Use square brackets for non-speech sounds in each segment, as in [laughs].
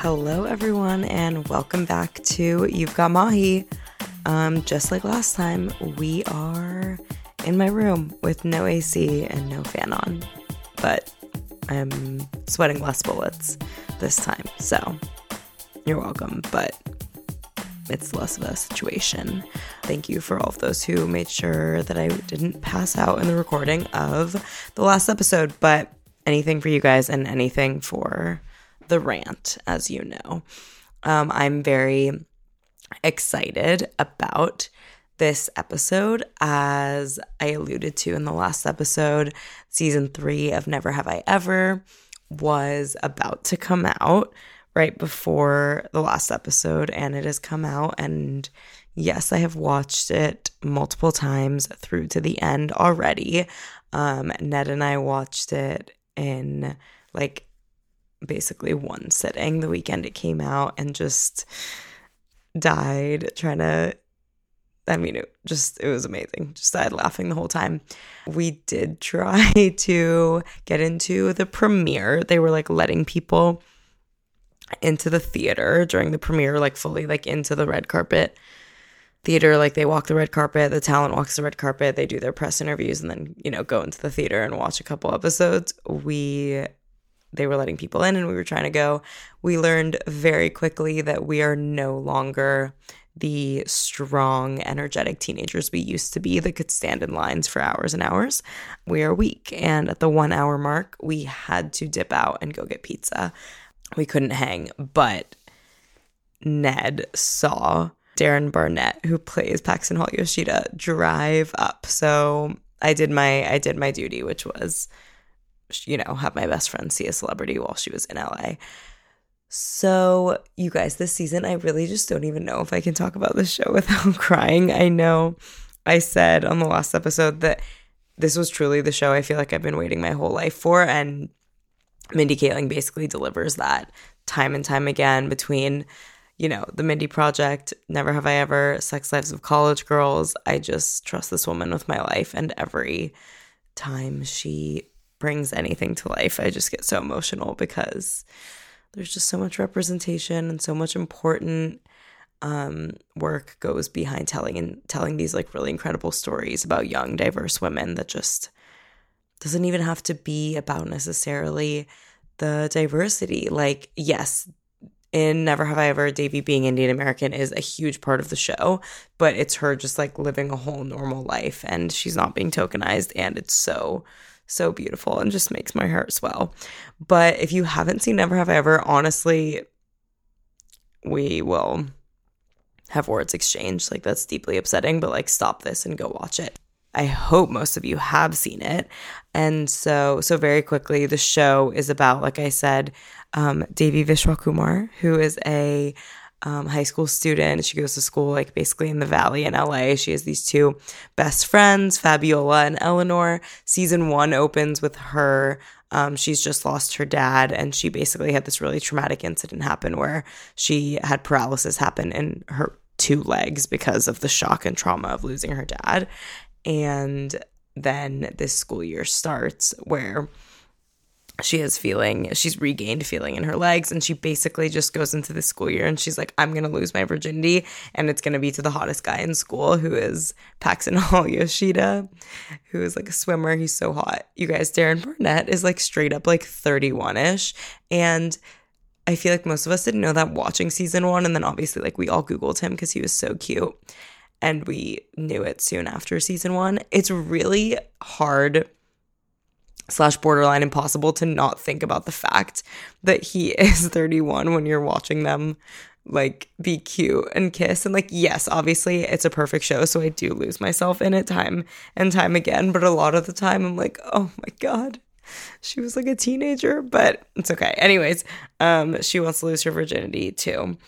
Hello, everyone, and welcome back to You've Got Mahi. Um, just like last time, we are in my room with no AC and no fan on, but I'm sweating less bullets this time, so you're welcome, but it's less of a situation. Thank you for all of those who made sure that I didn't pass out in the recording of the last episode, but anything for you guys and anything for the rant, as you know. Um, I'm very excited about this episode. As I alluded to in the last episode, season three of Never Have I Ever was about to come out right before the last episode, and it has come out. And yes, I have watched it multiple times through to the end already. Um, Ned and I watched it in like basically one sitting the weekend it came out and just died trying to I mean, it just, it was amazing. Just died laughing the whole time. We did [laughs] try to get into the premiere. They were like letting people into the theater during the premiere, like fully like into the red carpet theater. Like they walk the red carpet, the talent walks the red carpet, they do their press interviews, and then, you know, go into the theater and watch a couple episodes. We they were letting people in and we were trying to go. We learned very quickly that we are no longer the strong, energetic teenagers we used to be that could stand in lines for hours and hours. We are weak. And at the one hour mark, we had to dip out and go get pizza. We couldn't hang. But Ned saw Darren Barnett, who plays Paxton Hall Yoshida, drive up. So I did my I did my duty, which was, you know, have my best friend see a celebrity while she was in LA. So, you guys, this season, I really just don't even know if I can talk about this show [laughs] without crying. I know I said on the last episode that this was truly the show I feel like I've been waiting my whole life for. And Mindy Kaling basically delivers that time and time again between, you know, the Mindy Project, Never Have I Ever, Sex Lives of College Girls. I just trust this woman with my life. And every time she brings anything to life, I just get so emotional because there's just so much representation and so much important um, work goes behind telling and telling these like really incredible stories about young diverse women that just doesn't even have to be about necessarily the diversity like yes in Never Have I Ever, Devi being Indian American is a huge part of the show, but it's her just like living a whole normal life and she's not being tokenized. And it's so, so beautiful and just makes my heart swell. But if you haven't seen Never Have I Ever, honestly, we will have words exchanged. Like that's deeply upsetting, but like stop this and go watch it. I hope most of you have seen it. And so so very quickly the show is about like I said um Devi Vishwakumar who is a um, high school student. She goes to school like basically in the valley in LA. She has these two best friends, Fabiola and Eleanor. Season one opens with her. Um, she's just lost her dad, and she basically had this really traumatic incident happen where she had paralysis happen in her two legs because of the shock and trauma of losing her dad. And then this school year starts where she is feeling she's regained feeling in her legs and she basically just goes into the school year and she's like i'm gonna lose my virginity and it's gonna be to the hottest guy in school who is paxton [laughs] hall yoshida who is like a swimmer. He's so hot. You guys darren barnett is like straight up like 31ish and i feel like most of us didn't know that watching season one and then obviously like we all googled him because he was so cute and we knew it soon after season one. It's really hard slash borderline impossible to not think about the fact that he [laughs] is 31 when you're watching them like be cute and kiss. And like yes obviously it's a perfect show so i do lose myself in it time and time again. But a lot of the time i'm like oh my god she was like a teenager but it's okay. Anyways um she wants to lose her virginity too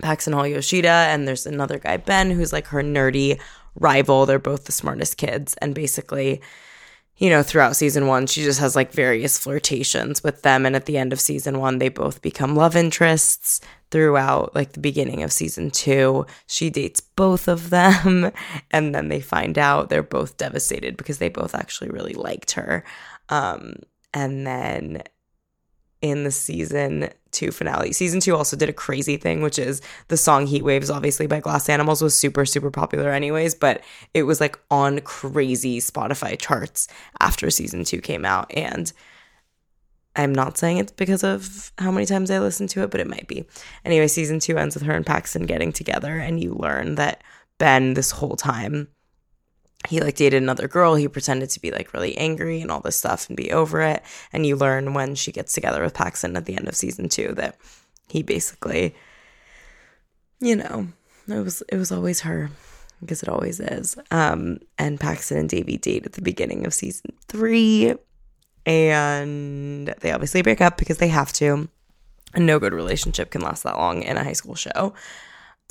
paxton hall yoshida and there's another guy ben who's like her nerdy rival. They're both the smartest kids. And basically you know, throughout season one, she just has like various flirtations with them. And at the end of season one, they both become love interests. Throughout like the beginning of season two, she dates both of them. [laughs] And then they find out they're both devastated because they both actually really liked her. Um, and then in the season two finale. Season two also did a crazy thing, which is the song Heat Waves, obviously by Glass Animals, was super, super popular anyways, but it was like on crazy Spotify charts after season two came out. And I'm not saying it's because of how many times I listened to it, but it might be. Anyway, season two ends with her and Paxton getting together, and you learn that Ben, this whole time, he like dated another girl. He pretended to be like really angry and all this stuff and be over it. And you learn when she gets together with Paxton at the end of season two that he basically, you know, it was it was always her because it always is. Um, and Paxton and Devi date at the beginning of season three, and they obviously break up because they have to. And no good relationship can last that long in a high school show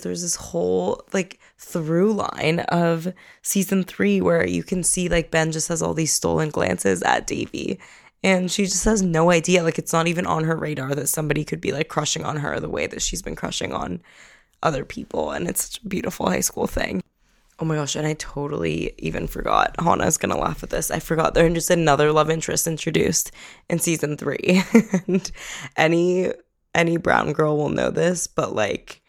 there's this whole like through line of season three where you can see like Ben just has all these stolen glances at Devi. And she just has no idea. Like it's not even on her radar that somebody could be like crushing on her the way that she's been crushing on other people. And it's such a beautiful high school thing. Oh my gosh, and I totally even forgot. Hannah's gonna laugh at this. I forgot there's just another love interest introduced in season three. [laughs] and any any brown girl will know this, but like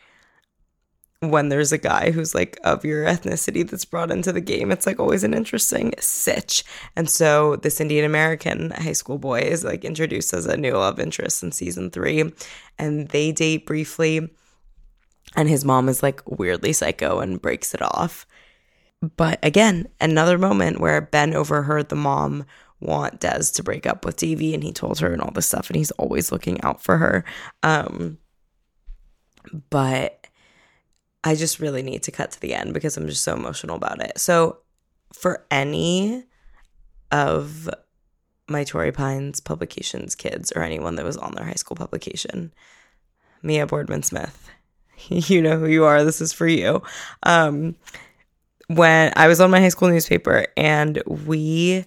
when there's a guy who's like of your ethnicity that's brought into the game, it's like always an interesting sitch. And so this Indian American high school boy is like introduced as a new love interest in season three, and they date briefly. And his mom is like weirdly psycho and breaks it off. But again, another moment where Ben overheard the mom want Des to break up with Devi and he told her and all this stuff and he's always looking out for her. Um but I just really need to cut to the end because I'm just so emotional about it. So, for any of my Torrey Pines publications kids or anyone that was on their high school publication, Mia Boardman Smith, [laughs] you know who you are. This is for you. Um, when I was on my high school newspaper and we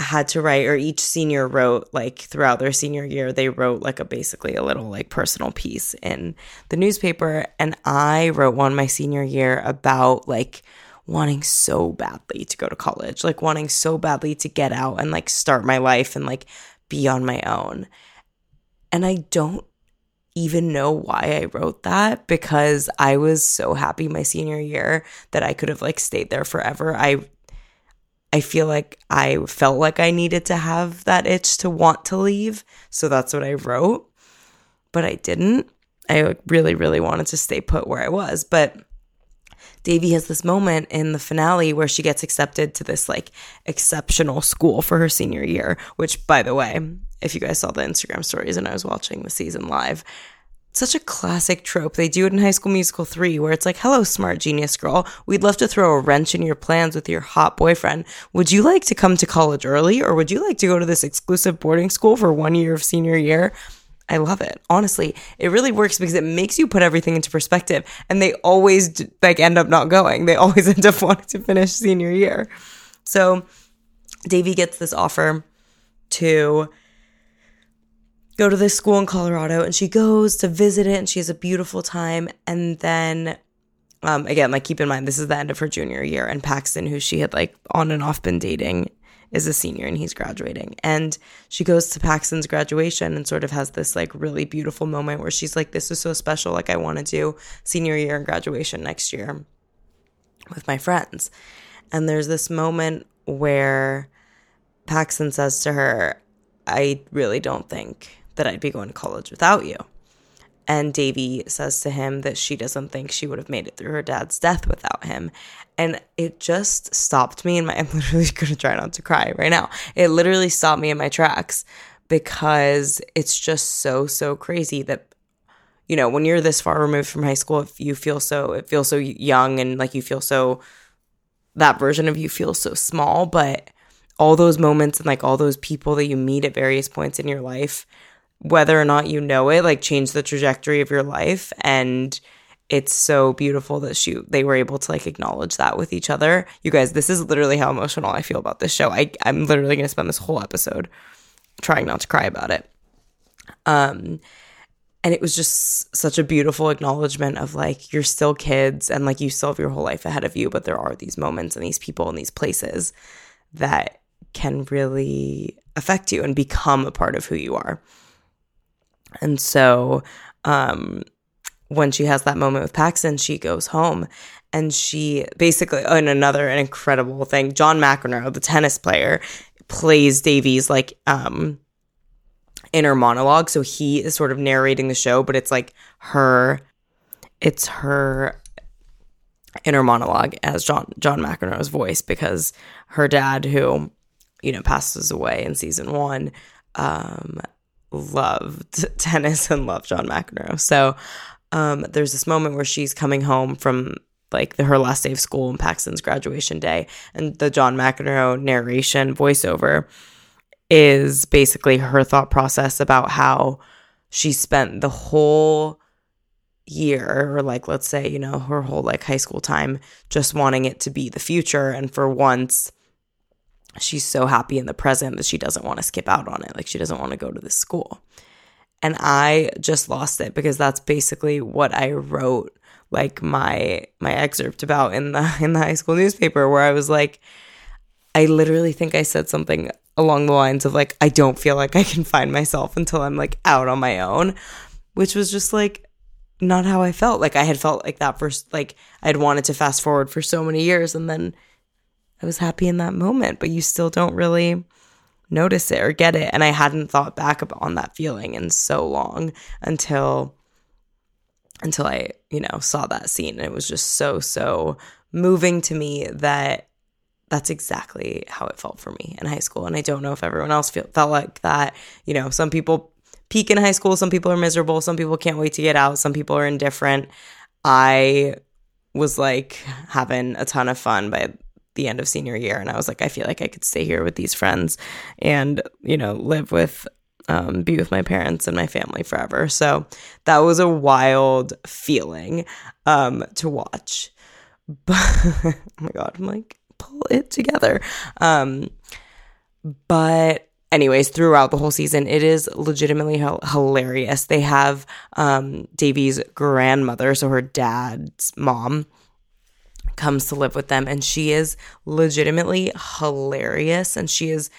had to write or each senior wrote like throughout their senior year they wrote like a basically a little like personal piece in the newspaper and i wrote one my senior year about like wanting so badly to go to college like wanting so badly to get out and like start my life and like be on my own and i don't even know why I wrote that because I was so happy my senior year that I could have like stayed there forever. I I feel like I felt like I needed to have that itch to want to leave. So that's what I wrote. But I didn't. I really, really wanted to stay put where I was. But Devi has this moment in the finale where she gets accepted to this like exceptional school for her senior year, which, by the way, if you guys saw the Instagram stories and I was watching the season live, such a classic trope. They do it in High School Musical 3, where it's like, hello, smart genius girl. We'd love to throw a wrench in your plans with your hot boyfriend. Would you like to come to college early, or would you like to go to this exclusive boarding school for one year of senior year? I love it. Honestly, it really works because it makes you put everything into perspective. And they always like end up not going. They [laughs] always end up wanting to finish senior year. So Devi gets this offer to go to this school in Colorado and she goes to visit it and she has a beautiful time. And then, um, again, like keep in mind, this is the end of her junior year. And Paxton, who she had like on and off been dating, is a senior and he's graduating. And she goes to Paxton's graduation and sort of has this like really beautiful moment where she's like, This is so special. Like, I want to do senior year and graduation next year with my friends. And there's this moment where Paxton says to her, I really don't think that I'd be going to college without you. And Devi says to him that she doesn't think she would have made it through her dad's death without him. And it just stopped me in my [laughs] I'm literally gonna try not to cry right now. It literally stopped me in my tracks because it's just so, so crazy that you know, when you're this far removed from high school, if you feel so it feels so young and like you feel so that version of you feels so small, but all those moments and like all those people that you meet at various points in your life whether or not you know it, like change the trajectory of your life. And it's so beautiful that she they were able to like acknowledge that with each other. You guys, this is literally how emotional I feel about this show. I, I'm literally gonna spend this whole episode trying not to cry about it. Um and it was just such a beautiful acknowledgement of like you're still kids and like you still have your whole life ahead of you, but there are these moments and these people and these places that can really affect you and become a part of who you are. And so um, when she has that moment with Paxton, she goes home and she basically, and another an incredible thing, John McEnroe, the tennis player, plays Devi's like um, inner monologue. So he is sort of narrating the show, but it's like her, it's her inner monologue as John John McEnroe's voice because her dad, who you know passes away in season one, um, loved [laughs] tennis and loved John McEnroe. So um, there's this moment where she's coming home from like the, her last day of school and Paxton's graduation day, and the John McEnroe narration voiceover is basically her thought process about how she spent the whole year or like let's say you know her whole like high school time just wanting it to be the future and for once she's so happy in the present that she doesn't want to skip out on it like she doesn't want to go to this school and i just lost it because that's basically what i wrote like my my excerpt about in the [laughs] in the high school newspaper where i was like i literally think i said something along the lines of like i don't feel like i can find myself until i'm like out on my own which was just like not how I felt. Like I had felt like that first, like I'd wanted to fast forward for so many years and then I was happy in that moment, but you still don't really notice it or get it. And I hadn't thought back on that feeling in so long until until I, you know, saw that scene. And it was just so, so moving to me that that's exactly how it felt for me in high school. And I don't know if everyone else feel, felt like that. You know, some people peak in high school. Some people are miserable. Some people can't wait to get out. Some people are indifferent. I was like having a ton of fun by the end of senior year. And I was like, I feel like I could stay here with these friends and, you know, live with, um, be with my parents and my family forever. So that was a wild feeling um, to watch. [laughs] But oh my God, I'm like, pull it together. Um, but anyways, throughout the whole season, it is legitimately hilarious. They have um, Devi's grandmother, so her dad's mom, comes to live with them, and she is legitimately hilarious. And she is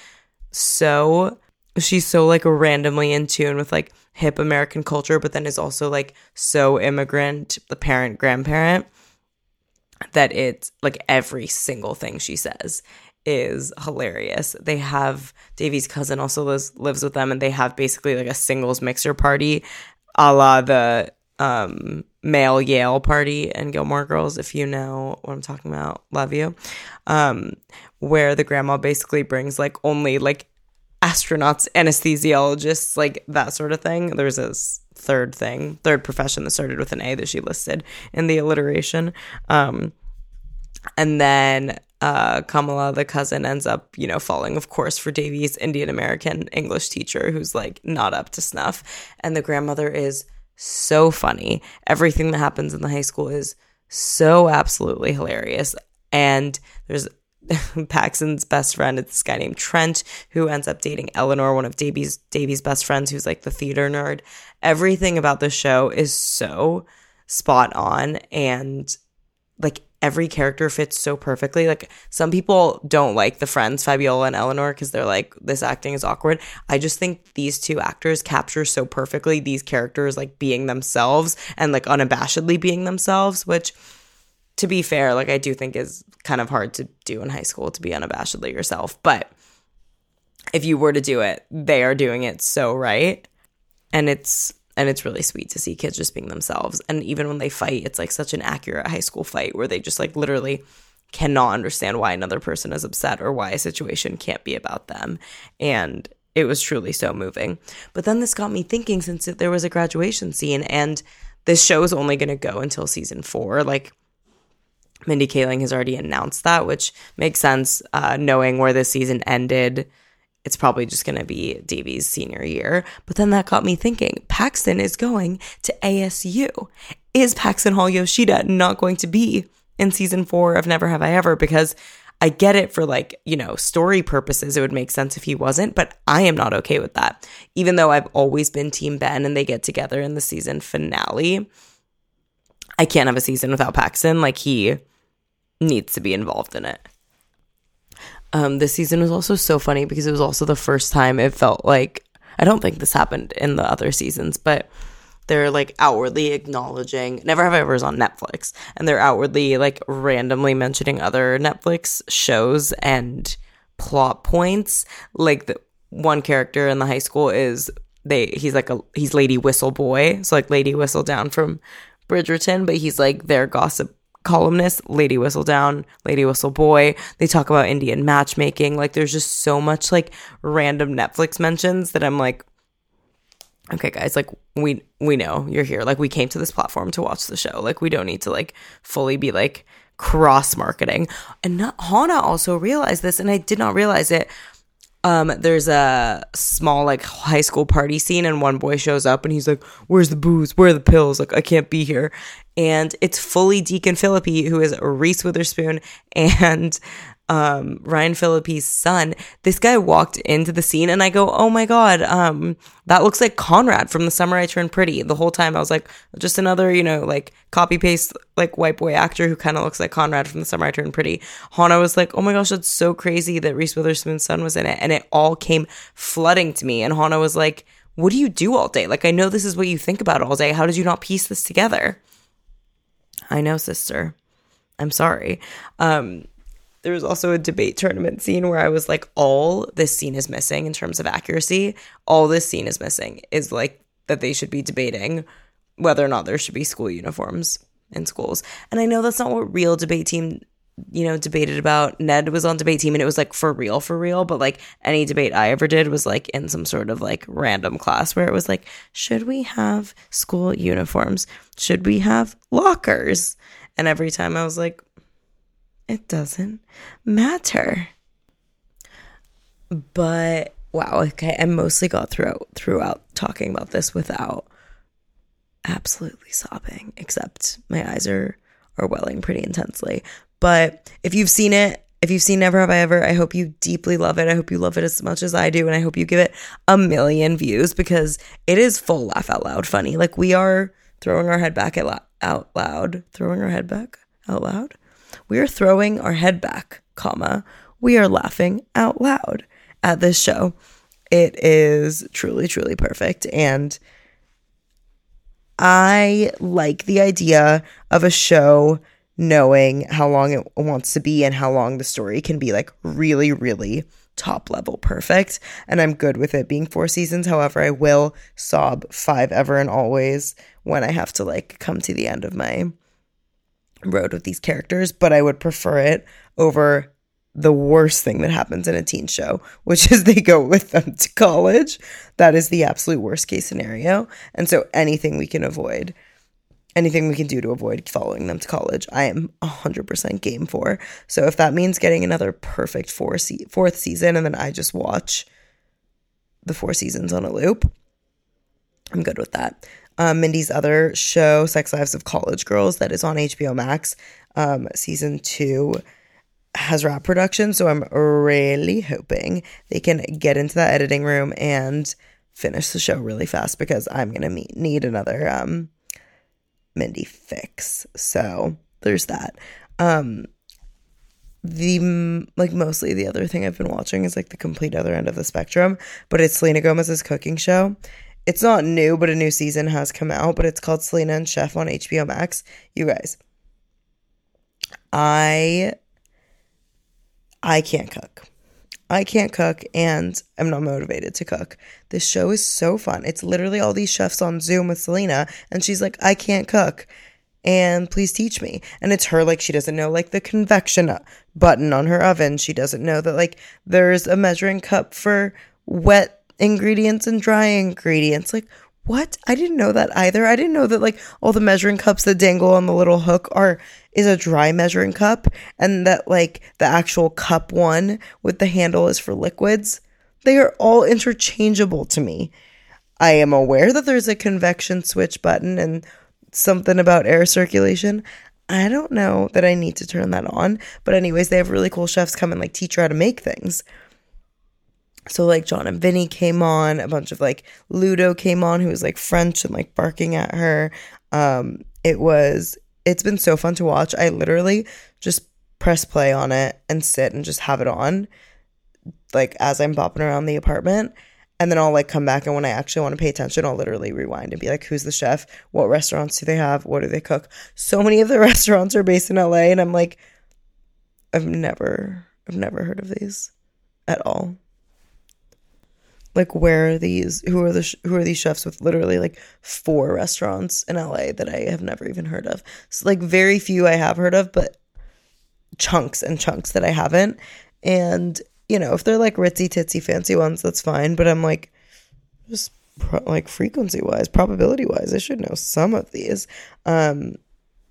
so, she's so like randomly in tune with like hip American culture, but then is also like so immigrant, the parent, grandparent. That it's like every single thing she says is hilarious. They have Devi's cousin also lives, lives with them, and they have basically like a singles mixer party, a la the um, male Yale party and Gilmore Girls, if you know what I'm talking about. Love you. Um, where the grandma basically brings like only like astronauts, anesthesiologists, like that sort of thing. There's a third thing, third profession that started with an A that she listed in the alliteration. Um, and then uh, Kamala, the cousin, ends up, you know, falling, of course, for Devi's Indian American English teacher who's like not up to snuff. And the grandmother is so funny. Everything that happens in the high school is so absolutely hilarious. And there's [laughs] Paxton's best friend is this guy named Trent who ends up dating Eleanor, one of Devi's Devi's best friends, who's like the theater nerd. Everything about the show is so spot on and like every character fits so perfectly. Like some people don't like the friends Fabiola and Eleanor because they're like this acting is awkward. I just think these two actors capture so perfectly these characters like being themselves and like unabashedly being themselves, which to be fair, like I do think is kind of hard to do in high school to be unabashedly yourself. But if you were to do it, they are doing it so right. And it's and it's really sweet to see kids just being themselves. And even when they fight it's like such an accurate high school fight where they just like literally cannot understand why another person is upset or why a situation can't be about them. And it was truly so moving. But then this got me thinking since there was a graduation scene and this show is only going to go until season four. Like mindy kaling has already announced that which makes sense uh, knowing where the season ended it's probably just going to be Devi's senior year. But then that got me thinking Paxton is going to ASU. Is Paxton Hall Yoshida not going to be in season four of Never Have I Ever? Because I get it for like, you know, story purposes. It would make sense if he wasn't, but I am not okay with that. Even though I've always been Team Ben and they get together in the season finale, I can't have a season without Paxton. Like, he needs to be involved in it. Um, this season was also so funny because it was also the first time it felt like I don't think this happened in the other seasons, but they're like outwardly acknowledging Never Have I Ever is on Netflix, and they're outwardly like randomly mentioning other Netflix shows and plot points. Like the one character in the high school is they he's like a he's Lady Whistle Boy, so like Lady Whistledown from Bridgerton, but he's like their gossip columnist, Lady Whistledown, Lady Whistle Boy. They talk about Indian matchmaking. Like there's just so much like random Netflix mentions that I'm like, okay, guys, like we we know you're here. Like we came to this platform to watch the show. Like we don't need to like fully be like cross marketing. And not, Hana also realized this, and I did not realize it um, there's a small like high school party scene and one boy shows up and he's like, Where's the booze? Where are the pills? Like, I can't be here. And it's fully Deacon Phillippe, who is Reese Witherspoon [laughs] and um, Ryan Phillippe's son, this guy walked into the scene and I go, oh my God, um, that looks like Conrad from The Summer I Turned Pretty. The whole time I was like, just another, you know, like copy paste, like white boy actor who kind of looks like Conrad from The Summer I Turned Pretty. Hana was like, oh my gosh, that's so crazy that Reese Witherspoon's son was in it. And it all came flooding to me. And Hana was like, what do you do all day? Like, I know this is what you think about all day. How did you not piece this together? I know, sister. I'm sorry. Um, there was also a debate tournament scene where I was like, all this scene is missing in terms of accuracy. All this scene is missing is like that they should be debating whether or not there should be school uniforms in schools. And I know that's not what real debate team, you know, debated about. Ned was on debate team and it was like for real, for real. But like any debate I ever did was like in some sort of like random class where it was like, should we have school uniforms? Should we have lockers? And every time I was like, it doesn't matter. But wow, okay, I mostly got throughout throughout talking about this without absolutely sobbing, except my eyes are are welling pretty intensely. But if you've seen it, if you've seen Never Have I Ever, I hope you deeply love it. I hope you love it as much as I do. And I hope you give it a million views because it is full laugh out loud funny. Like we are throwing our head back out loud, throwing our head back out loud. We are throwing our head back, comma. We are laughing out loud at this show. It is truly, truly perfect. And I like the idea of a show knowing how long it wants to be and how long the story can be like really, really top level perfect. And I'm good with it being four seasons. However, I will sob five ever and always when I have to like come to the end of my road with these characters, but I would prefer it over the worst thing that happens in a teen show, which [laughs] is they go with them to college. That is the absolute worst case scenario. And so anything we can avoid, anything we can do to avoid following them to college, I am 100% game for. So if that means getting another perfect four se- fourth season and then I just watch the four seasons on a loop, I'm good with that um, Mindy's other show, Sex Lives of College Girls, that is on HBO Max. Um, season two has wrap production, so I'm really hoping they can get into that editing room and finish the show really fast because I'm gonna need another um, Mindy fix. So there's that. Um, the like mostly the other thing I've been watching is like the complete other end of the spectrum, but it's Selena Gomez's cooking show, it's not new, but a new season has come out, but it's called Selena and Chef on HBO Max. You guys, I I can't cook. I can't cook and I'm not motivated to cook. This show is so fun. It's literally all these chefs on Zoom with Selena and she's like, "I can't cook." And please teach me. And it's her like she doesn't know like the convection button on her oven. She doesn't know that like there's a measuring cup for wet ingredients and dry ingredients. Like, what? I didn't know that either. I didn't know that like all the measuring cups that dangle on the little hook are is a dry measuring cup and that like the actual cup one with the handle is for liquids. They are all interchangeable to me. I am aware that there's a convection switch button and something about air circulation. I don't know that I need to turn that on, but anyways, they have really cool chefs come and like teach her how to make things. So like John and Vinny came on, a bunch of like Ludo came on who was like French and like barking at her. Um it was it's been so fun to watch. I literally just press play on it and sit and just have it on like as I'm bopping around the apartment And then I'll like come back and when I actually want to pay attention, I'll literally rewind and be like, who's the chef? What restaurants do they have? What do they cook? So many of the [laughs] restaurants are based in LA and I'm like, I've never I've never heard of these at all. Like where are these who are the sh- who are these chefs with literally like four restaurants in LA that I have never even heard of. So like very few I have heard of, but chunks and chunks that I haven't. And you know, if they're like ritzy titsy fancy ones, that's fine. But I'm like, just pro- like frequency wise, probability wise, I should know some of these. Um,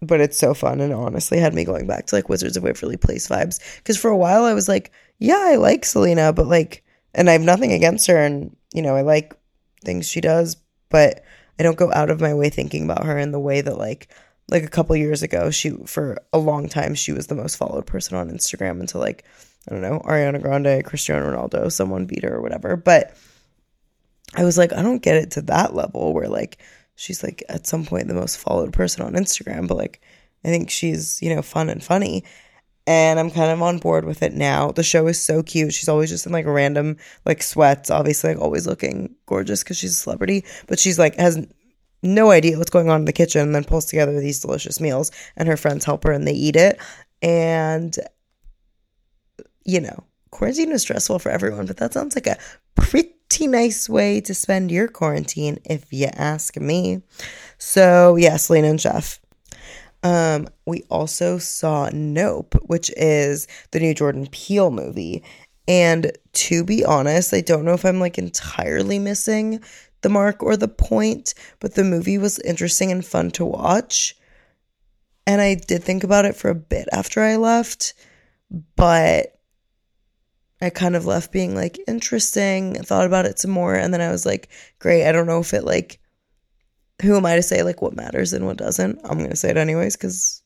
but it's so fun and honestly had me going back to like Wizards of Waverly Place vibes. Because for a while I was like, yeah, I like Selena, but like, and I have nothing against her, and you know, I like things she does, but I don't go out of my way thinking about her in the way that like like a couple years ago, she for a long time she was the most followed person on Instagram until like I don't know, Ariana Grande, Cristiano Ronaldo, someone beat her or whatever. But I was like, I don't get it to that level where like she's like at some point the most followed person on Instagram, but like I think she's, you know, fun and funny. And I'm kind of on board with it now. The show is so cute. She's always just in like random like sweats, obviously like always looking gorgeous because she's a celebrity, but she's like has no idea what's going on in the kitchen and then pulls together these delicious meals and her friends help her and they eat it. And you know, quarantine is stressful for everyone, but that sounds like a pretty nice way to spend your quarantine, if you ask me. So, yeah, Selena and Chef. Um, we also saw Nope, which is the new Jordan Peele movie. And to be honest, I don't know if I'm like entirely missing the mark or the point, but the movie was interesting and fun to watch. And I did think about it for a bit after I left, but I kind of left being like interesting, thought about it some more, and then I was like, great, I don't know if it like who am I to say like what matters and what doesn't? I'm gonna say it anyways because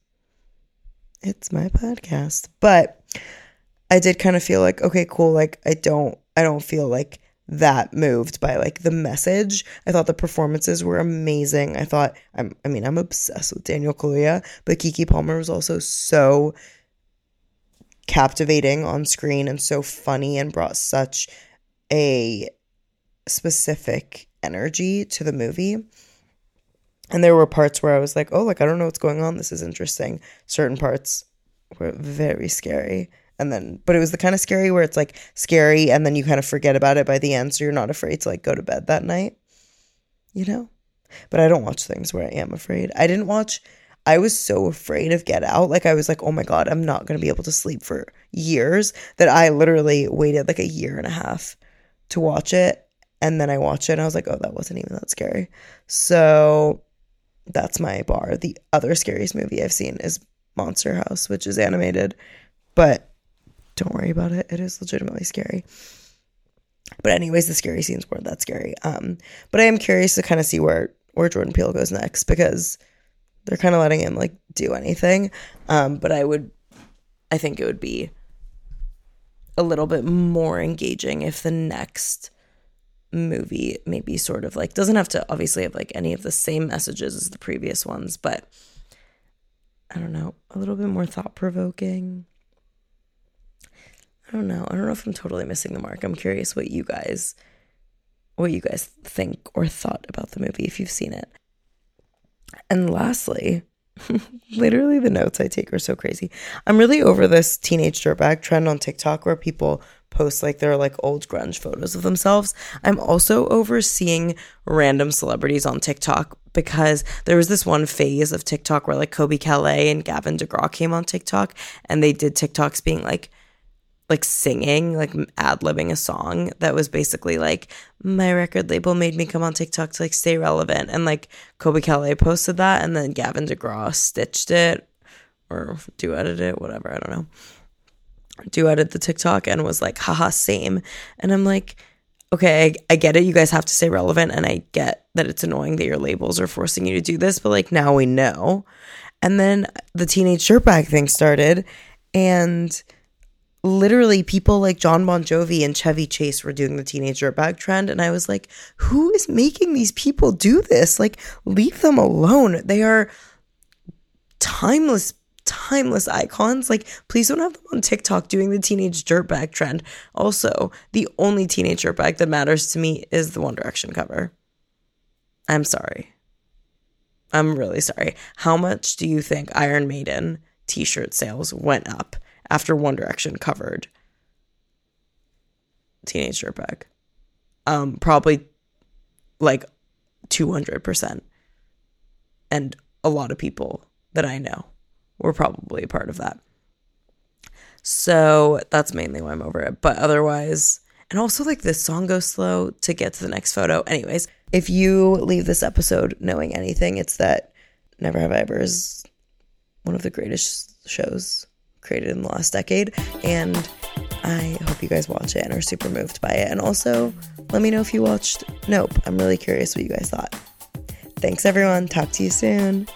it's my podcast. But I did kind of feel like, okay, cool, like I don't I don't feel like that moved by like the message. I thought the performances were amazing. I thought I'm I mean, I'm obsessed with Daniel Kaluuya, but Keke Palmer was also so captivating on screen and so funny and brought such a specific energy to the movie. And there were parts where I was like, oh, like, I don't know what's going on. This is interesting. Certain parts were very scary. And then, but it was the kind of scary where it's like scary and then you kind of forget about it by the end. So you're not afraid to like go to bed that night, you know? But I don't watch things where I am afraid. I didn't watch I was so afraid of Get Out. Like, I was like, oh my God, I'm not going to be able to sleep for years that I literally waited like a year and a half to watch it. And then I watched it and I was like, oh, that wasn't even that scary. So that's my bar. The other scariest movie I've seen is Monster House, which is animated, but don't worry about it. It is legitimately scary. But anyways, the scary scenes weren't that scary. Um, but I am curious to kind of see where where Jordan Peele goes next because they're kind of letting him like do anything. Um, but I would, I think it would be a little bit more engaging if the next movie maybe sort of like doesn't have to obviously have like any of the same messages as the previous ones, but I don't know, a little bit more thought provoking. I don't know. I don't know if I'm totally missing the mark. I'm curious what you guys what you guys think or thought about the movie if you've seen it. And lastly, [laughs] literally the notes I take are so crazy. I'm really over this teenage dirtbag trend on TikTok where people post like their like old grunge photos of themselves. I'm also overseeing random celebrities on TikTok because there was this one phase of TikTok where like Colbie Caillat and Gavin DeGraw came on TikTok and they did TikToks being like like singing, like ad libbing a song that was basically like my record label made me come on TikTok to like stay relevant, and like Colbie Caillat posted that, and then Gavin DeGraw stitched it or duetted it, whatever I don't know, duetted the TikTok and was like, haha, same, and I'm like. Okay, I, I get it. You guys have to stay relevant, and I get that it's annoying that your labels are forcing you to do this, but like now we know. And then the teenage dirtbag thing started, and literally people like Jon Bon Jovi and Chevy Chase were doing the teenage dirtbag trend. And I was like, who is making these people do this? Like, leave them alone. They are timeless timeless icons. Like, please don't have them on TikTok doing the teenage dirtbag trend. Also, the only teenage dirtbag that matters to me is the One Direction cover. I'm sorry. I'm really sorry. How much do you think Iron Maiden t shirt sales went up after One Direction covered Teenage Dirtbag? Um, probably like 200%. And a lot of people that I know were probably a part of that. So that's mainly why I'm over it. But otherwise, and also like this song goes slow to get to the next photo. Anyways, if you leave this episode knowing anything, it's that Never Have I Ever is one of the greatest shows created in the last decade. And I hope you guys watch it and are super moved by it. And also, let me know if you watched Nope. I'm really curious what you guys thought. Thanks, everyone. Talk to you soon.